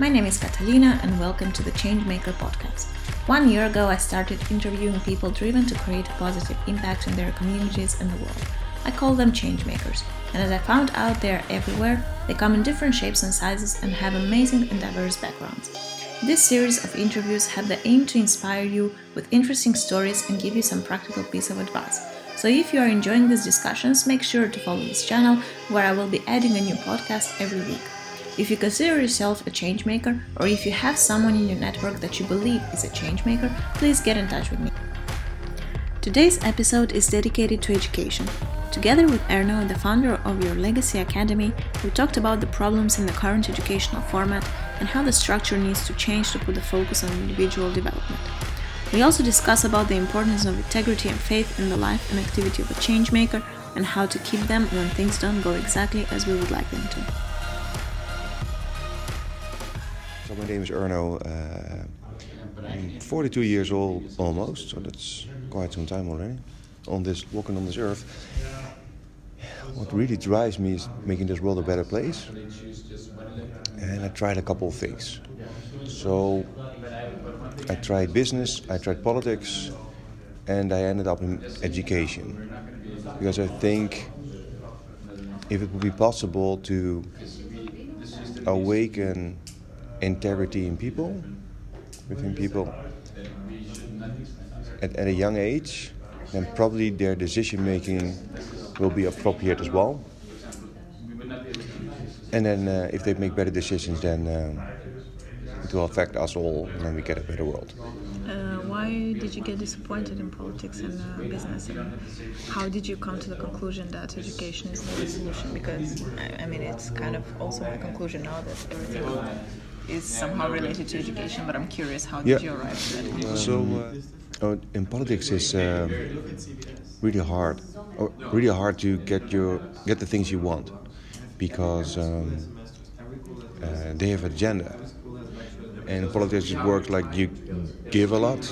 My name is Catalina and welcome to the Changemaker podcast. One year ago, I started interviewing people driven to create a positive impact in their communities and the world. I call them changemakers, and as I found out they are everywhere, they come in different shapes and sizes and have amazing and diverse backgrounds. This series of interviews had the aim to inspire you with interesting stories and give you some practical piece of advice. So if you are enjoying these discussions, make sure to follow this channel where I will be adding a new podcast every week. If you consider yourself a changemaker, or if you have someone in your network that you believe is a changemaker, please get in touch with me. Today's episode is dedicated to education. Together with Erno, the founder of Your Legacy Academy, we talked about the problems in the current educational format and how the structure needs to change to put the focus on individual development. We also discuss about the importance of integrity and faith in the life and activity of a changemaker and how to keep them when things don't go exactly as we would like them to. So my name is Erno. Uh, I'm 42 years old almost, so that's quite some time already. On this walking on this earth, what really drives me is making this world a better place. And I tried a couple of things. So I tried business, I tried politics, and I ended up in education. Because I think if it would be possible to awaken integrity in people, within people, at, at a young age, then probably their decision making will be appropriate as well. And then uh, if they make better decisions, then um, it will affect us all, and then we get a better world. Uh, why did you get disappointed in politics and uh, business, and how did you come to the conclusion that education is the solution? Because I, I mean, it's kind of also my conclusion now that everything is somehow related to education. But I'm curious, how did you arrive at that? conclusion? So, uh, uh, in politics, it's um, really hard, or really hard to get your get the things you want, because um, uh, they have agenda. And politics it works like you give a lot,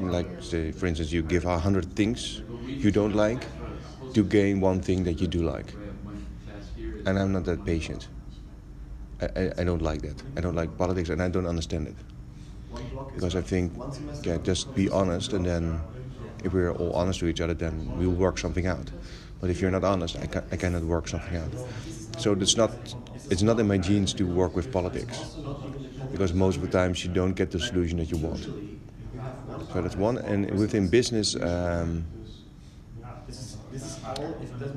like say, for instance, you give a hundred things you don't like to gain one thing that you do like. And I'm not that patient. I, I, don't like that. I don't like politics, and I don't understand it because I think, yeah, just be honest, and then if we're all honest to each other, then we'll work something out. But if you're not honest, I, ca- I cannot work something out. So it's not, it's not in my genes to work with politics, because most of the times you don't get the solution that you want. So that's one. And within business, um,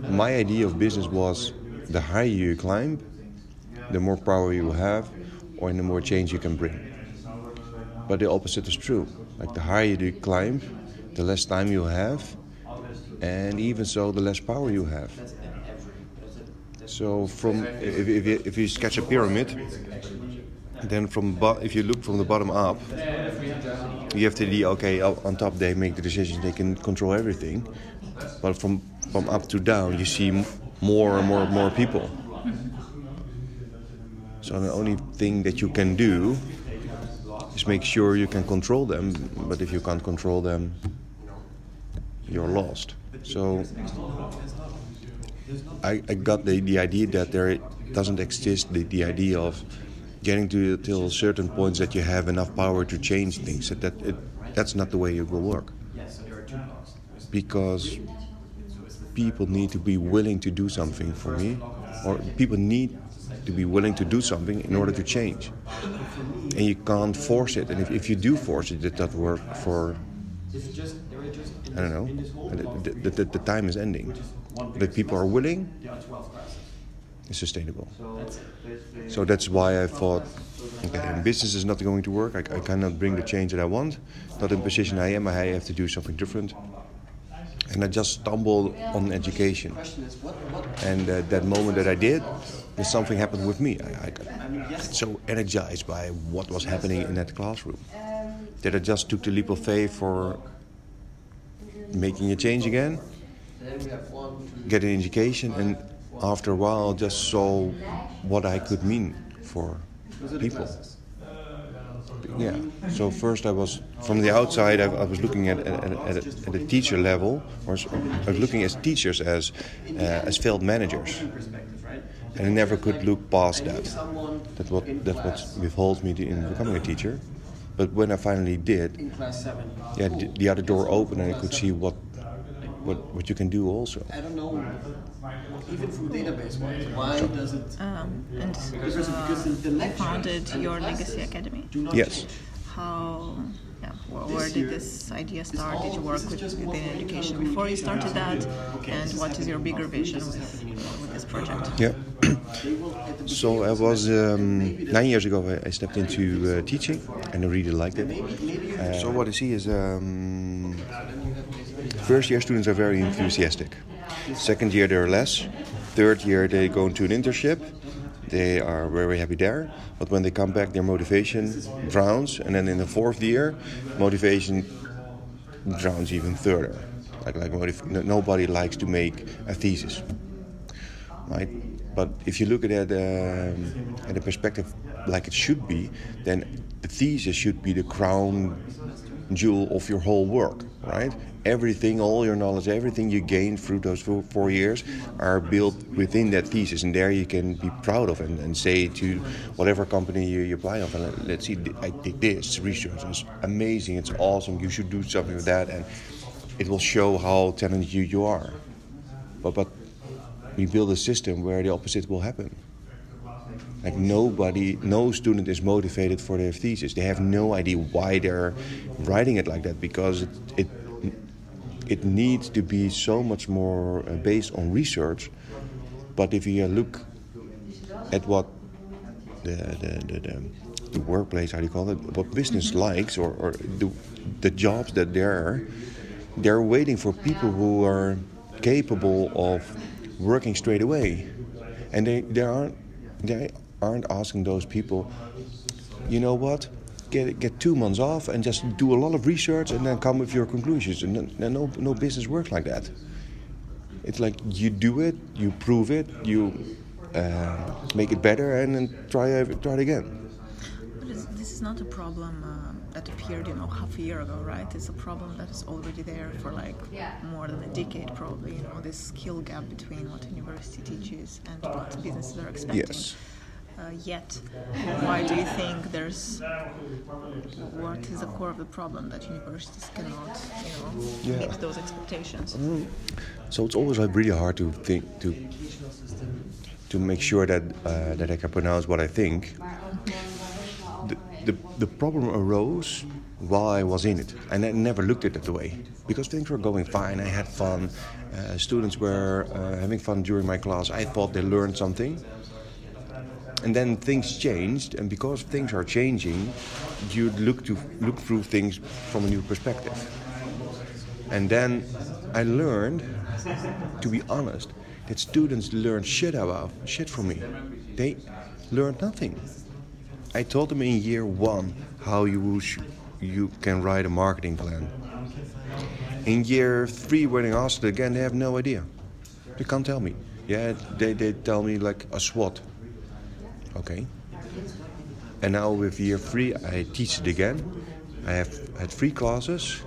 my idea of business was the higher you climb, the more power you have, or the more change you can bring. But the opposite is true. Like the higher you climb, the less time you have, and even so, the less power you have. So from if, if, you- if you sketch a pyramid, then from if you look from the bottom up, you have the idea. Okay, on top they make the decisions, they can control everything. But from from up to down, you see more and more and more people. So the only thing that you can do is make sure you can control them. But if you can't control them, you're lost. So I, I got the, the idea that there doesn't exist the, the idea of getting to till certain points that you have enough power to change things. That, that it, that's not the way it will work. Because people need to be willing to do something for me, or people need to be willing to do something in order to change. And you can't force it. And if, if you do force it, it doesn't work for, I don't know, the, the, the, the time is ending. But people are willing, it's sustainable. So that's why I thought, okay, in business is not going to work. I, I cannot bring the change that I want. Not in the position I am. I have to do something different. And I just stumbled on education. And uh, that moment that I did, something happened with me. I, I got so energized by what was happening in that classroom that I just took the leap of faith for making a change again, get an education, and after a while, just saw what I could mean for people. Yeah. So first, I was from the outside. I, I was looking at at, at, at, a, at a teacher level, or I was looking at teachers as uh, as field managers, and I never could look past that. That what that what withholds me in becoming a teacher. But when I finally did, yeah, the, the other door opened and I could see what what what you can do also. I don't know, even from database wise, why does it? Um, and Because, because the, the you founded your Legacy Academy. do not Yes. change. How, yeah, where, where did this idea start? Did you work with, within education before you started that? And what is your bigger vision with, with this project? Yeah. They will at the So I was um, nine years ago. I- stepped into uh, teaching, and I really liked it. Uh, so what I see is um, first year students are very enthusiastic. Second year they're less. Third year they go into an internship. They are very happy there. But when they come back, their motivation drowns, and then in the fourth year, motivation drowns even further. Like like motiv- no- nobody likes to make a thesis right? But if you look at it um, at a perspective like it should be, then the thesis should be the crown jewel of your whole work, right? Everything, all your knowledge, everything you gain through those four, four years are built within that thesis, and there you can be proud of and, and say to whatever company you, you apply of, let's see, I did this research, it's amazing, it's awesome, you should do something with that, and it will show how talented you, you are. But, but we build a system where the opposite will happen. Like nobody, no student is motivated for their thesis. They have no idea why they're writing it like that because it it, it needs to be so much more uh, based on research. But if you look at what the the, the, the, the workplace, how do you call it, what business likes or, or the, the jobs that there are, they're waiting for people who are capable of working straight away, and they they aren't they aren't asking those people, you know what, get get two months off and just do a lot of research and then come with your conclusions. And then, no no business works like that. It's like you do it, you prove it, you uh, make it better, and then try try it again. But this is not a problem um, that appeared, you know, half a year ago, right? It's a problem that is already there for like more than a decade, probably. You know, this skill gap between what university teaches and what businesses are expecting. Yes. Uh, yet, why do you think there's what is the core of the problem that universities cannot, you know, Yeah. meet those expectations? So it's always like really hard to think to to make sure that uh, that I can pronounce what I think. The, the problem arose while I was in it, and I never looked at it that way because things were going fine. I had fun. Uh, students were uh, having fun during my class. I thought they learned something. And then things changed, and because things are changing, you look to look through things from a new perspective. And then I learned, to be honest, that students learn shit about shit from me. They learned nothing. I told them in year one how you you can write a marketing plan. In year three, when I asked again, they have no idea. They can't tell me. Yeah, they, they tell me like a SWOT. Okay. And now with year three, I teach it again. I have had three classes.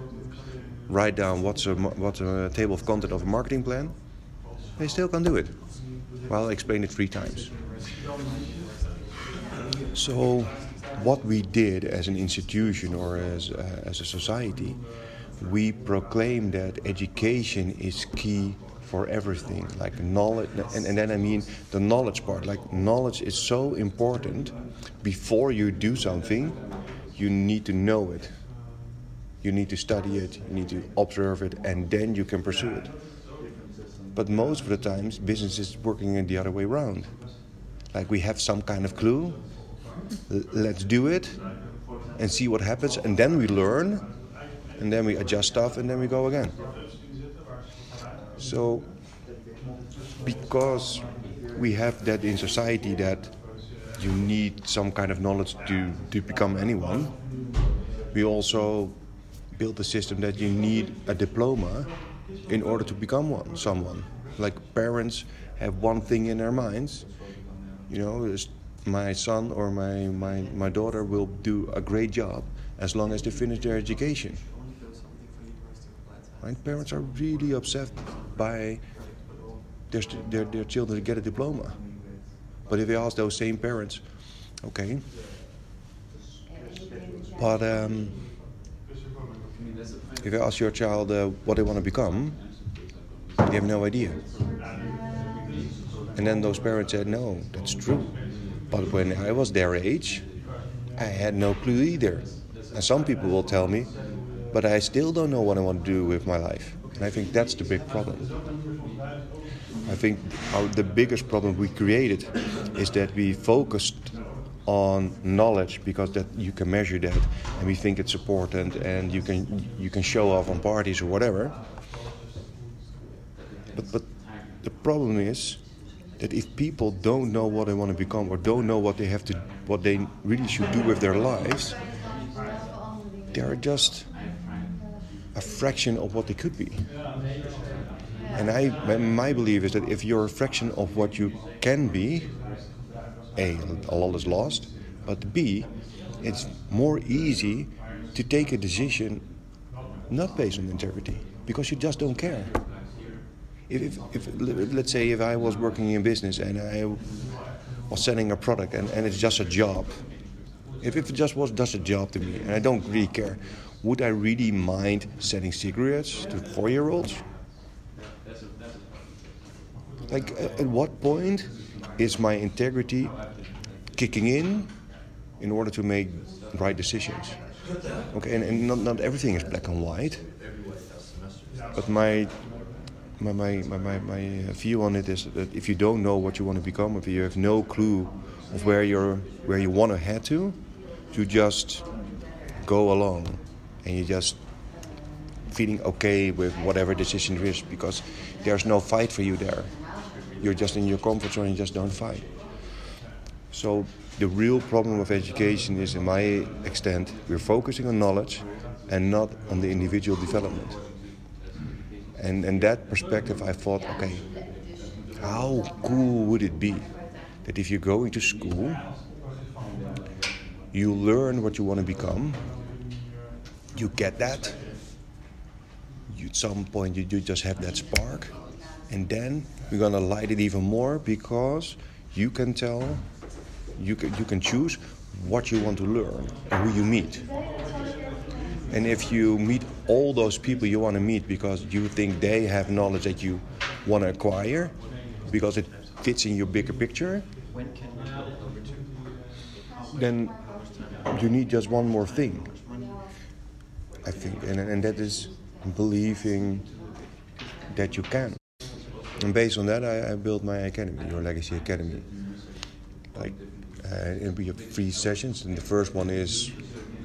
Write down what's a what's a table of content of a marketing plan. They still can't do it. Well, I explained it three times. So, what we did as an institution or as uh, as a society, we proclaim that education is key for everything. Like knowledge, and, and then I mean the knowledge part. Like knowledge is so important. Before you do something, you need to know it. You need to study it. You need to observe it, and then you can pursue it. But most of the times, business is working in the other way around. Like we have some kind of clue, let's do it, and see what happens, and then we learn, and then we adjust stuff, and then we go again. So, because we have that in society that you need some kind of knowledge to, to become anyone, we also built a system that you need a diploma in order to become one, someone. Like parents have one thing in their minds, you know, my son or my, my, my daughter will do a great job as long as they finish their education. My Parents are really upset by their, their, their children to get a diploma. But if you ask those same parents, okay, but um, if you ask your child uh, what they want to become, they have no idea. And then those parents said, no, that's true. But when I was their age, I had no clue either. And some people will tell me, but I still don't know what I want to do with my life. And I think that's the big problem. I think our, the biggest problem we created is that we focused on knowledge because that you can measure that and we think it's important and you can you can show off on parties or whatever. But but the problem is that if people don't know what they want to become or don't know what they have to what they really should do with their lives, they are just a fraction of what they could be. And I, my belief is that if you're a fraction of what you can be, A, a lot is lost, but B, it's more easy to take a decision not based on integrity because you just don't care. If, if, let's say if I was working in business and I was selling a product and, and it's just a job, if, if it just was just a job to me and I don't really care, would I really mind selling cigarettes to four-year-olds? Like, at what point is my integrity kicking in in order to make right decisions? Okay, and, and not, not everything is black and white. But my my, my, my, my uh, view on it is that if you don't know what you want to become, if you have no clue of where you're where you want to head to, you just go along and you just feeling okay with whatever decision it is because there's no fight for you there. You're just in your comfort zone and you just don't fight. So the real problem of education is, in my extent, we're focusing on knowledge and not on the individual development. And in that perspective, I thought, okay, how cool would it be that if you're going to school, you learn what you want to become, you get that, you, at some point you, you just have that spark, and then we're gonna light it even more because you can tell, you can, you can choose what you want to learn and who you meet. And if you meet all those people you want to meet because you think they have knowledge that you want to acquire, because it fits in your bigger picture, then you need just one more thing. I think, and, and that is believing that you can. And based on that, I, I built my academy, Your Legacy Academy. Like, uh, we have three sessions, and the first one is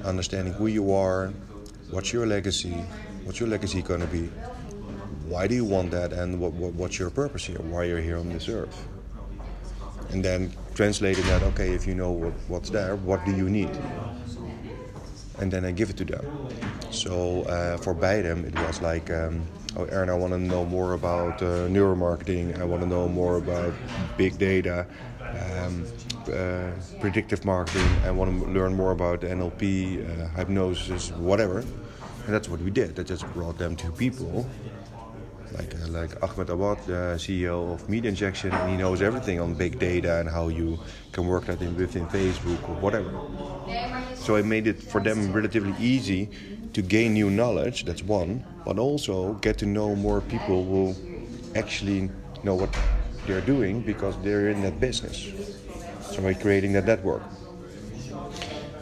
understanding who you are, what's your legacy, what's your legacy going to be, why do you want that, and what, what, what's your purpose here, why are you're here on this earth. And then translating that, okay, if you know what, what's there, what do you need? And then I give it to them. So uh, for beidem, it was like, um, oh, Erno, I want to know more about uh, neuromarketing. I want to know more about big data, um, uh, predictive marketing. I want to learn more about NLP, uh, hypnosis, whatever. And that's what we did. I just brought them to people. Like, uh, like Ahmed Awad, the CEO of Media Injection, and he knows everything on big data and how you can work that in within Facebook or whatever. So I made it for them relatively easy to gain new knowledge, that's one, but also get to know more people who actually know what they're doing because they're in that business. By creating that network.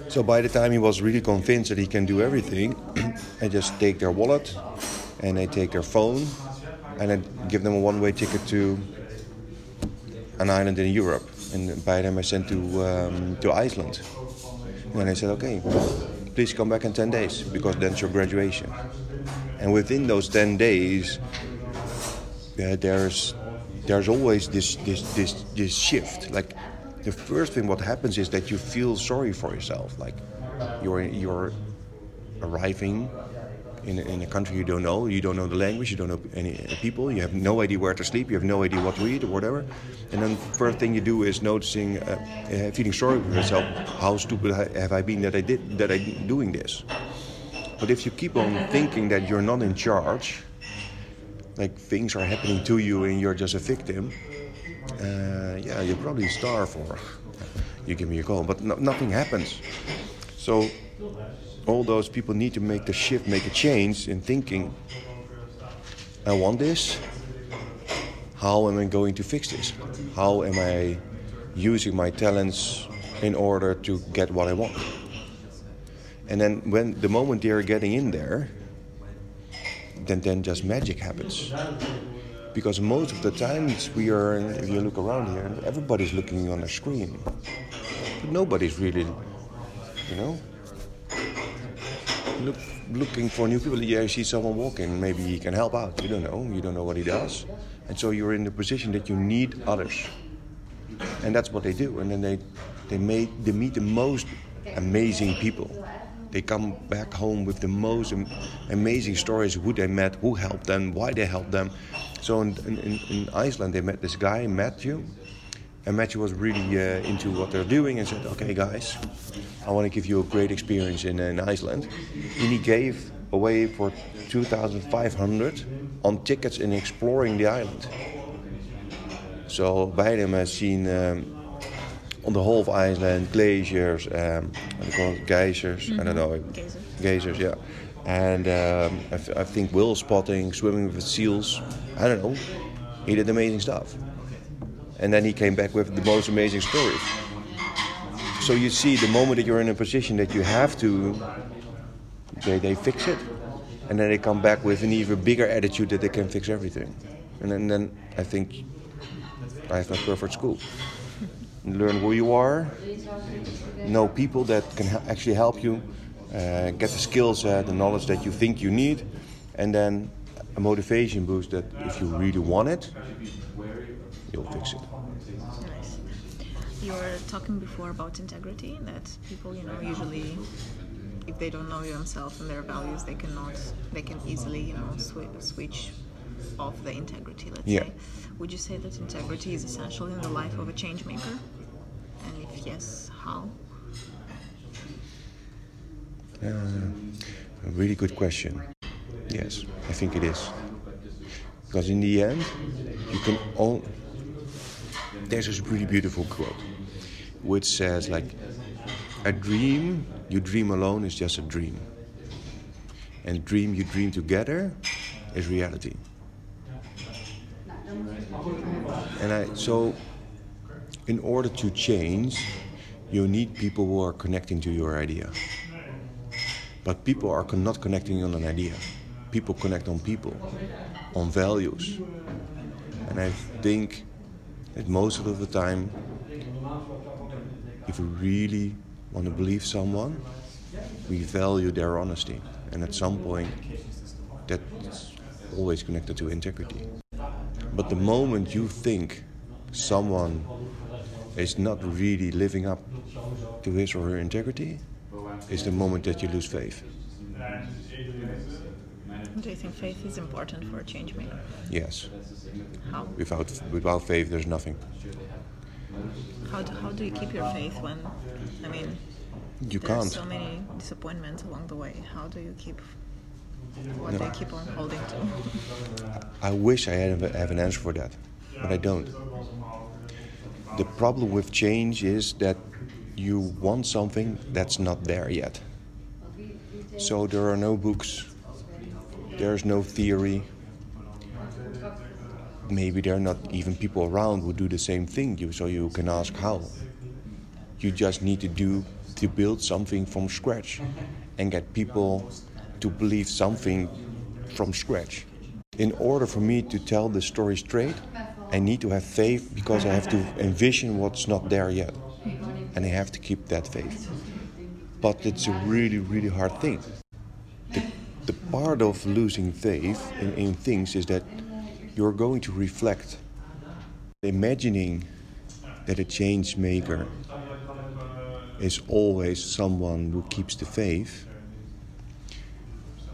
So by the time he was really convinced that he can do everything, I just take their wallet and I take their phone and I give them a one-way ticket to an island in Europe. And by them I sent to um, to Iceland. And I said, okay, please come back in 10 days because that's your graduation. And within those 10 days, uh, there's there's always this, this this this shift. Like the first thing what happens is that you feel sorry for yourself. Like you're you're arriving in a, in a country you don't know, you don't know the language, you don't know any people, you have no idea where to sleep, you have no idea what to eat or whatever. And then first thing you do is noticing, uh, uh, feeling sorry for yourself. How stupid have I been that I did that I doing this? But if you keep on thinking that you're not in charge, like things are happening to you and you're just a victim, Uh, yeah, you probably starve or you give me a call, but no, nothing happens. So all those people need to make the shift, make a change in thinking. I want this. How am I going to fix this? How am I using my talents in order to get what I want? And then when the moment they're getting in there, then then just magic happens. Because most of the times we are, if you look around here, everybody's looking on a screen, but nobody's really, you know, look, looking for new people. Yeah, you see someone walking, maybe he can help out. You don't know. You don't know what he does, and so you're in the position that you need others, and that's what they do. And then they they made they meet the most amazing people. They come back home with the most amazing stories who they met, who helped them, why they helped them. So in, in, in Iceland, they met this guy, Matthew, and Matthew was really uh, into what they're doing and said, Okay, guys, I want to give you a great experience in, in Iceland. And he gave away for 2,500 on tickets in exploring the island. So Beidem has seen um, on the whole of Iceland glaciers, um, what do call it, geysers, I don't know, Geysers. geysers, yeah. And um, I, th- I think whale spotting, swimming with seals, I don't know. He did amazing stuff. And then he came back with the most amazing stories. So you see, the moment that you're in a position that you have to, they, they fix it. And then they come back with an even bigger attitude that they can fix everything. And then, then I think I have my perfect school. Learn who you are, know people that can actually help you, uh, get the skills, set, the knowledge that you think you need, and then a motivation boost that if you really want it, you'll fix it. Nice. You were talking before about integrity, that people, you know, usually, if they don't know themselves and their values, they cannot, they can easily, you know, swi- switch off the integrity. Let's Yeah. say. Would you say that integrity is essential in the life of a change maker? And if yes, how? Uh, a really good question. Yes, I think it is. Because in the end, you can all. There's this really beautiful quote, which says like, "A dream you dream alone is just a dream, and dream you dream together is reality." And I so, in order to change, you need people who are connecting to your idea. But people are not connecting on an idea. People connect on people, on values. And I think that most of the time, if we really want to believe someone, we value their honesty. And at some point, that's always connected to integrity. But the moment you think someone is not really living up to his or her integrity, is the moment that you lose faith. Do you think faith is important for a change maker? Yes. How? Without without faith, there's nothing. How do, how do you keep your faith when, I mean, You there can't. so many disappointments along the way. How do you keep what No. they keep on holding to? I wish I had a- have an answer for that, but I don't. The problem with change is that you want something that's not there yet. So there are no books, there's no theory. Maybe there are not even people around who do the same thing, so you can ask how. You just need to do to build something from scratch and get people to believe something from scratch. In order for me to tell the story straight, I need to have faith because I have to envision what's not there yet. And I have to keep that faith. But it's a really, really hard thing. The, the part of losing faith in, in things is that you're going to reflect. Imagining that a change maker is always someone who keeps the faith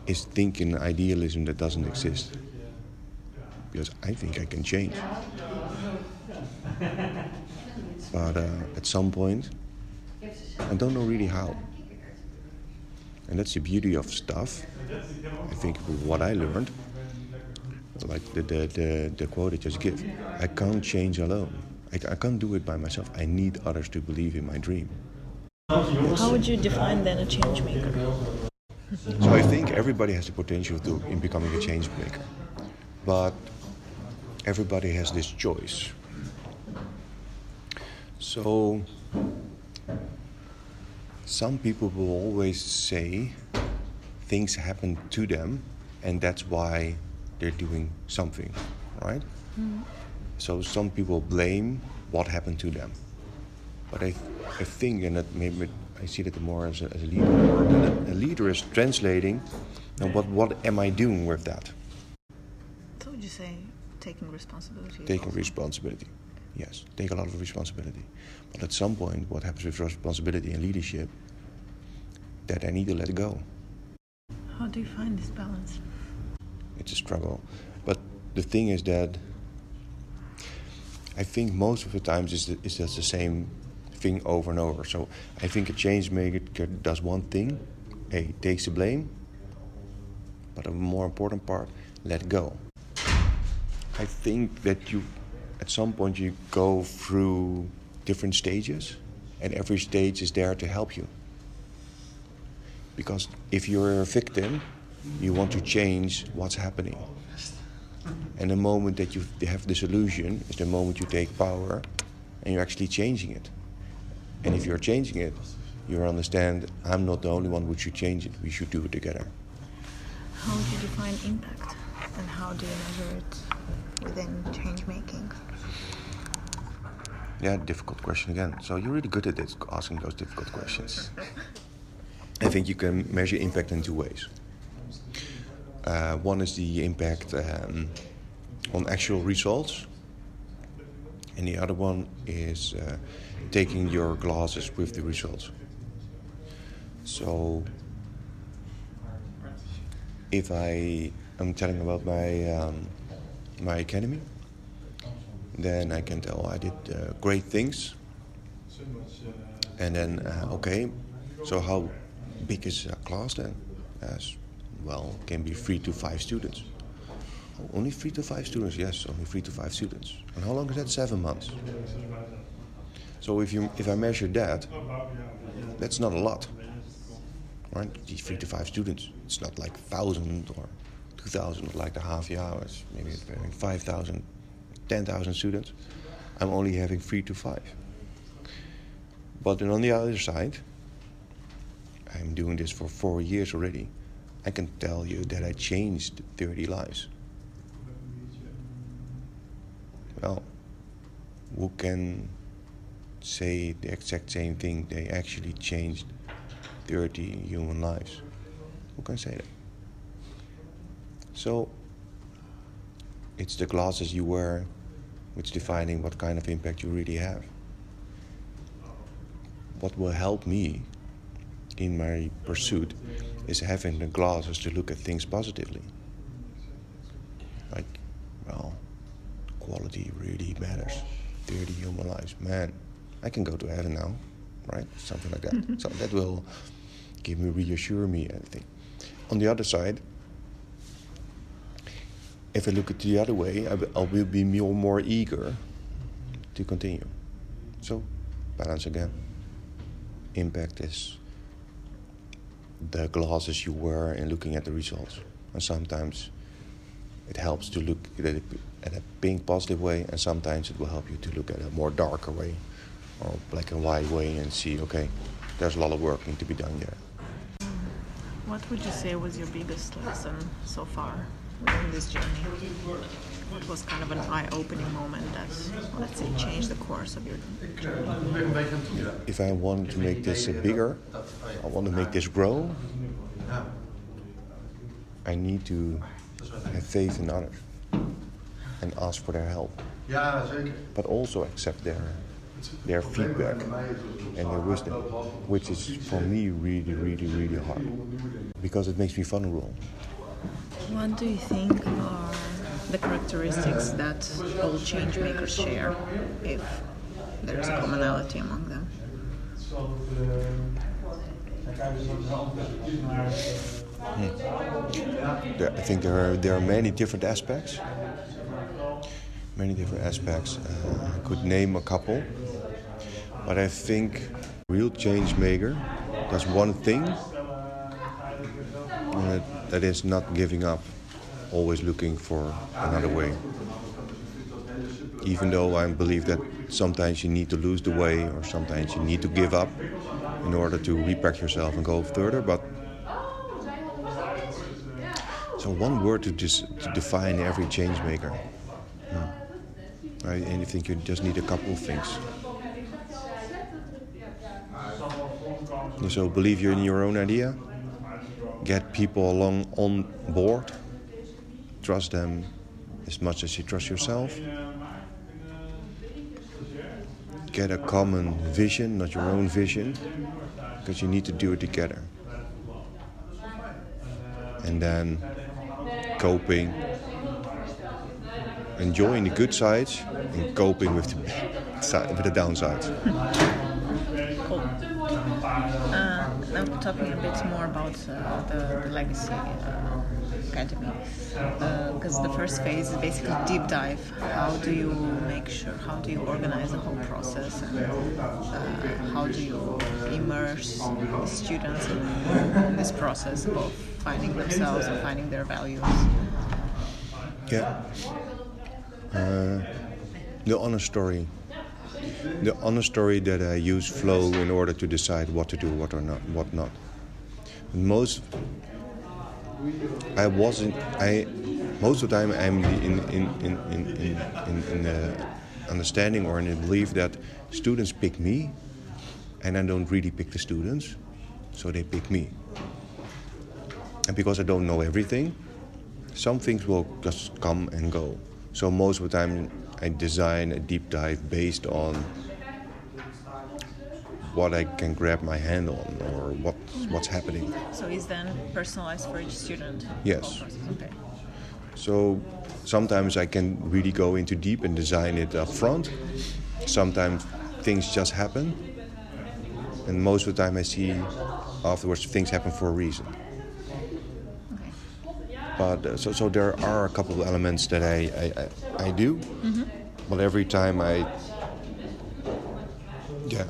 is thinking idealism that doesn't exist. Because I think I can change. But uh, at some point, I don't know really how. And that's the beauty of stuff. I think what I learned, like the, the, the, the quote I just give, I can't change alone. I, I can't do it by myself. I need others to believe in my dream. How would you define then a change maker? So I think everybody has the potential to in becoming a change maker, but everybody has this choice. So some people will always say things happen to them, and that's why they're doing something, right? Mm-hmm. So some people blame what happened to them. But I, I think, and that maybe I see that more as a, as a leader, a leader is translating, and what, what am I doing with that? So would you say taking responsibility? Taking responsibility. Yes, take a lot of responsibility. But at some point, what happens with responsibility and leadership, that I need to let go. How do you find this balance? It's a struggle. But the thing is that I think most of the times is that is just the same thing over and over. So I think a change maker does one thing, A, takes the blame, but a more important part, let go. I think that you, at some point, you go through different stages, and every stage is there to help you. Because if you're a victim, you want to change what's happening. And the moment that you have this illusion is the moment you take power and you're actually changing it. And if you're changing it, you understand I'm not the only one who should change it. We should do it together. How do you define impact, and how do you measure it within change making? Yeah, difficult question again. So you're really good at this, asking those difficult questions. I think you can measure impact in two ways. Uh, one is the impact um, on actual results, and the other one is uh, taking your glasses with the results. So, if I am telling about my um, my academy, then I can tell I did uh, great things, and then uh, okay, so how big is a class then? As well, can be three to five students. Oh, only three to five students, yes, only three to five students. And how long is that? Seven months. So if you if I measure that, that's not a lot, right? These three to five students, it's not like thousand or two thousand like the half year hours. Maybe having 5,000, 10,000 students. I'm only having three to five. But then on the other side, I'm doing this for four years already. I can tell you that I changed 30 lives. Well, who can say the exact same thing? They actually changed 30 human lives. Who can say that? So, it's the glasses you wear which defining what kind of impact you really have. What will help me in my pursuit is having the glasses to look at things positively. Like, well, quality really matters. 30 human lives. Man, I can go to heaven now, right? Something like that. so that will give me, reassure me, I think. On the other side, if I look at it the other way, I will be more, more eager to continue. So, balance again. Impact is the glasses you wear in looking at the results. And sometimes it helps to look at it at a pink positive way, and sometimes it will help you to look at a more darker way or black and white way and see, okay, there's a lot of work need to be done there. What would you say was your biggest lesson so far this journey? What was kind of an eye-opening moment that, let's say, changed the course of your journey? If I want to make this bigger, I want to make this grow, I need to have faith in others and ask for their help. But also accept their their feedback and their wisdom, which is for me really, really, really hard because it makes me vulnerable. What do you think are the characteristics that all change makers share, if there's a commonality among them? There, I think there are there are many different aspects. many different aspects. Uh, I could name a couple, but I think real change maker does one thing uh, that is not giving up, always looking for another way. Even though I believe that sometimes you need to lose the way or sometimes you need to give up in order to repack yourself and go further, but so one word to just to define every change maker. Hmm. I, and you think you just need a couple of things. So believe you're in your own idea. Get people along on board. Trust them as much as you trust yourself. Get a common vision, not your own vision, because you need to do it together. And then coping, enjoying the good sides, and coping with the with the downsides. cool. Uh, now talking a bit more about uh, the, the, legacy uh, academy, because uh, the first phase is basically deep dive. How do you make sure? How do you organize the whole process? And uh, how do you immerse students in, this process of finding themselves and finding their values? Yeah. Uh, the honest story. The honest story that I use flow in order to decide what to do, what or not, what not. Most, I wasn't. I most of the time I'm in in in in in, in, in the understanding or in the belief that students pick me, and I don't really pick the students, so they pick me. And because I don't know everything, some things will just come and go. So most of the time I design a deep dive based on what I can grab my hand on or what what's happening. So it's then personalized for each student? Yes. Okay. So sometimes I can really go into deep and design it up front. Sometimes things just happen. And most of the time I see afterwards things happen for a reason. But uh, so, so there are a couple of elements that I, I, I, I do. Mm-hmm. But every time I, yeah.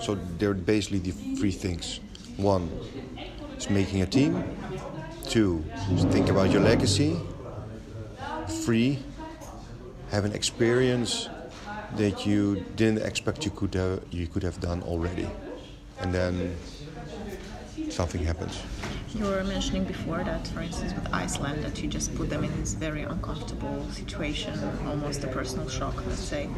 So they're basically the three things. One is making a team. Two is think about your legacy. Three, have an experience that you didn't expect you could have, you could have done already, and then something happens. You were mentioning before that, for instance, with Iceland, that you just put them in this very uncomfortable situation, almost a personal shock, let's say.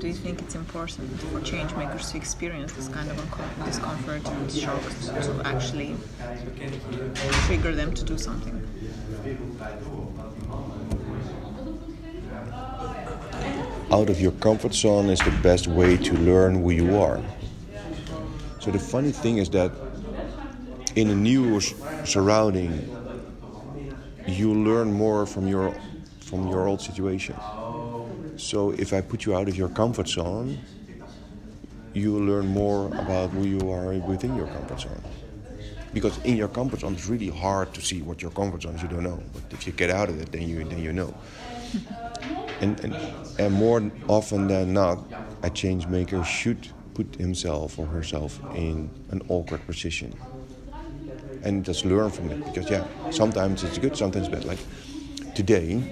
Do you think it's important for change makers to experience this kind of discomfort and shock to actually trigger them to do something? Out of your comfort zone is the best way to learn who you are. So the funny thing is that in a new surrounding, you learn more from your from your old situation. So if I put you out of your comfort zone, you learn more about who you are within your comfort zone. Because in your comfort zone, it's really hard to see what your comfort zone is. You don't know, but if you get out of it, then you then you know. and, and and more often than not, a change maker should put himself or herself in an awkward position and just learn from it. Because yeah, sometimes it's good, sometimes bad. Like today,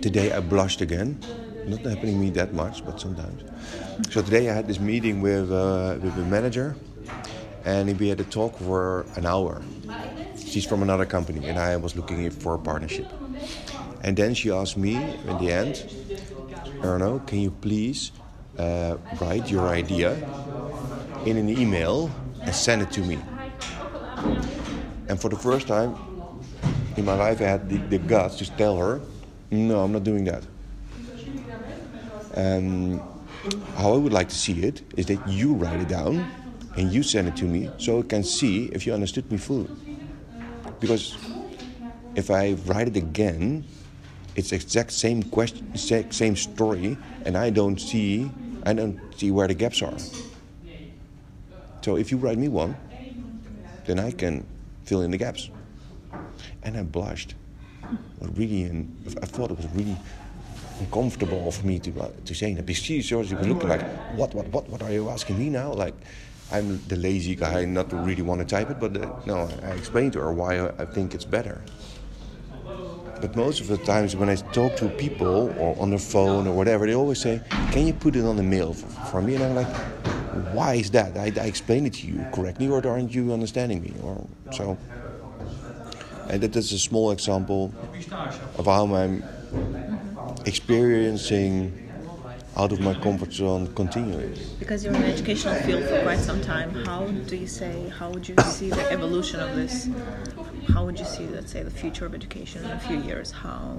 today I blushed again. Not happening to me that much, but sometimes. So today I had this meeting with uh, with the manager, and we had a talk for an hour. She's from another company, and I was looking for a partnership. And then she asked me in the end, Erno, can you please uh, write your idea in an email and send it to me? And for the first time in my life, I had the, the guts to tell her, no, I'm not doing that. And how I would like to see it is that you write it down and you send it to me so I can see if you understood me fully. Because if I write it again, it's exact same question, exact same story, and I don't see, I don't see where the gaps are. So if you write me one, then I can fill in the gaps. And I blushed. Really, and I thought it was really uncomfortable for me to uh, to say that because she sort of looking like, what, what, what, what are you asking me now? Like, I'm the lazy guy, not to really want to type it, but uh, no, I explained to her why I, I think it's better. But most of the times when I talk to people or on the phone or whatever, they always say, "Can you put it on the mail for, for me?" And I'm like, "Why is that? I, I explained it to you correctly, or aren't you understanding me?" Or so. And that is a small example of how I'm experiencing out of my comfort zone continuing. Because you're in the educational field for quite some time, how do you say, how would you see the evolution of this? How would you see, let's say, the future of education in a few years? How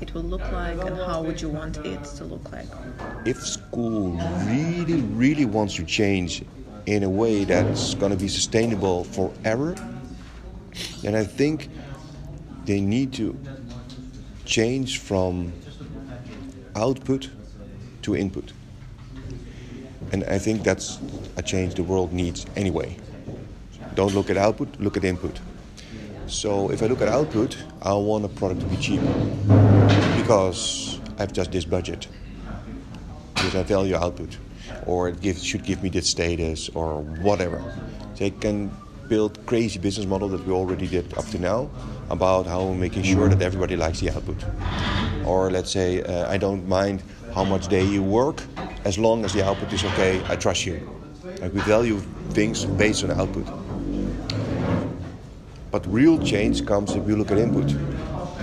it will look like and how would you want it to look like? If school really, really wants to change in a way that's going to be sustainable forever, then I think they need to change from output to input. And I think that's a change the world needs anyway. Don't look at output, look at input. So if I look at output, I want a product to be cheap because I've just this budget. Because I value output, or it should give me this status, or whatever. They can build crazy business model that we already did up to now about how making sure that everybody likes the output. Or let's say uh, I don't mind how much day you work as long as the output is okay. I trust you. Like we value things based on output. But real change comes if you look at input,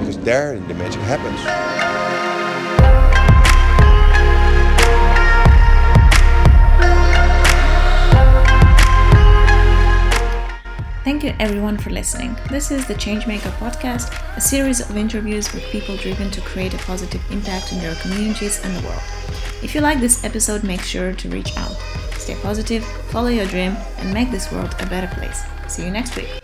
because there the magic happens. Thank you everyone for listening. This is the Changemaker podcast, a series of interviews with people driven to create a positive impact in their communities and the world. If you like this episode, make sure to reach out. Stay positive, follow your dream, and make this world a better place. See you next week.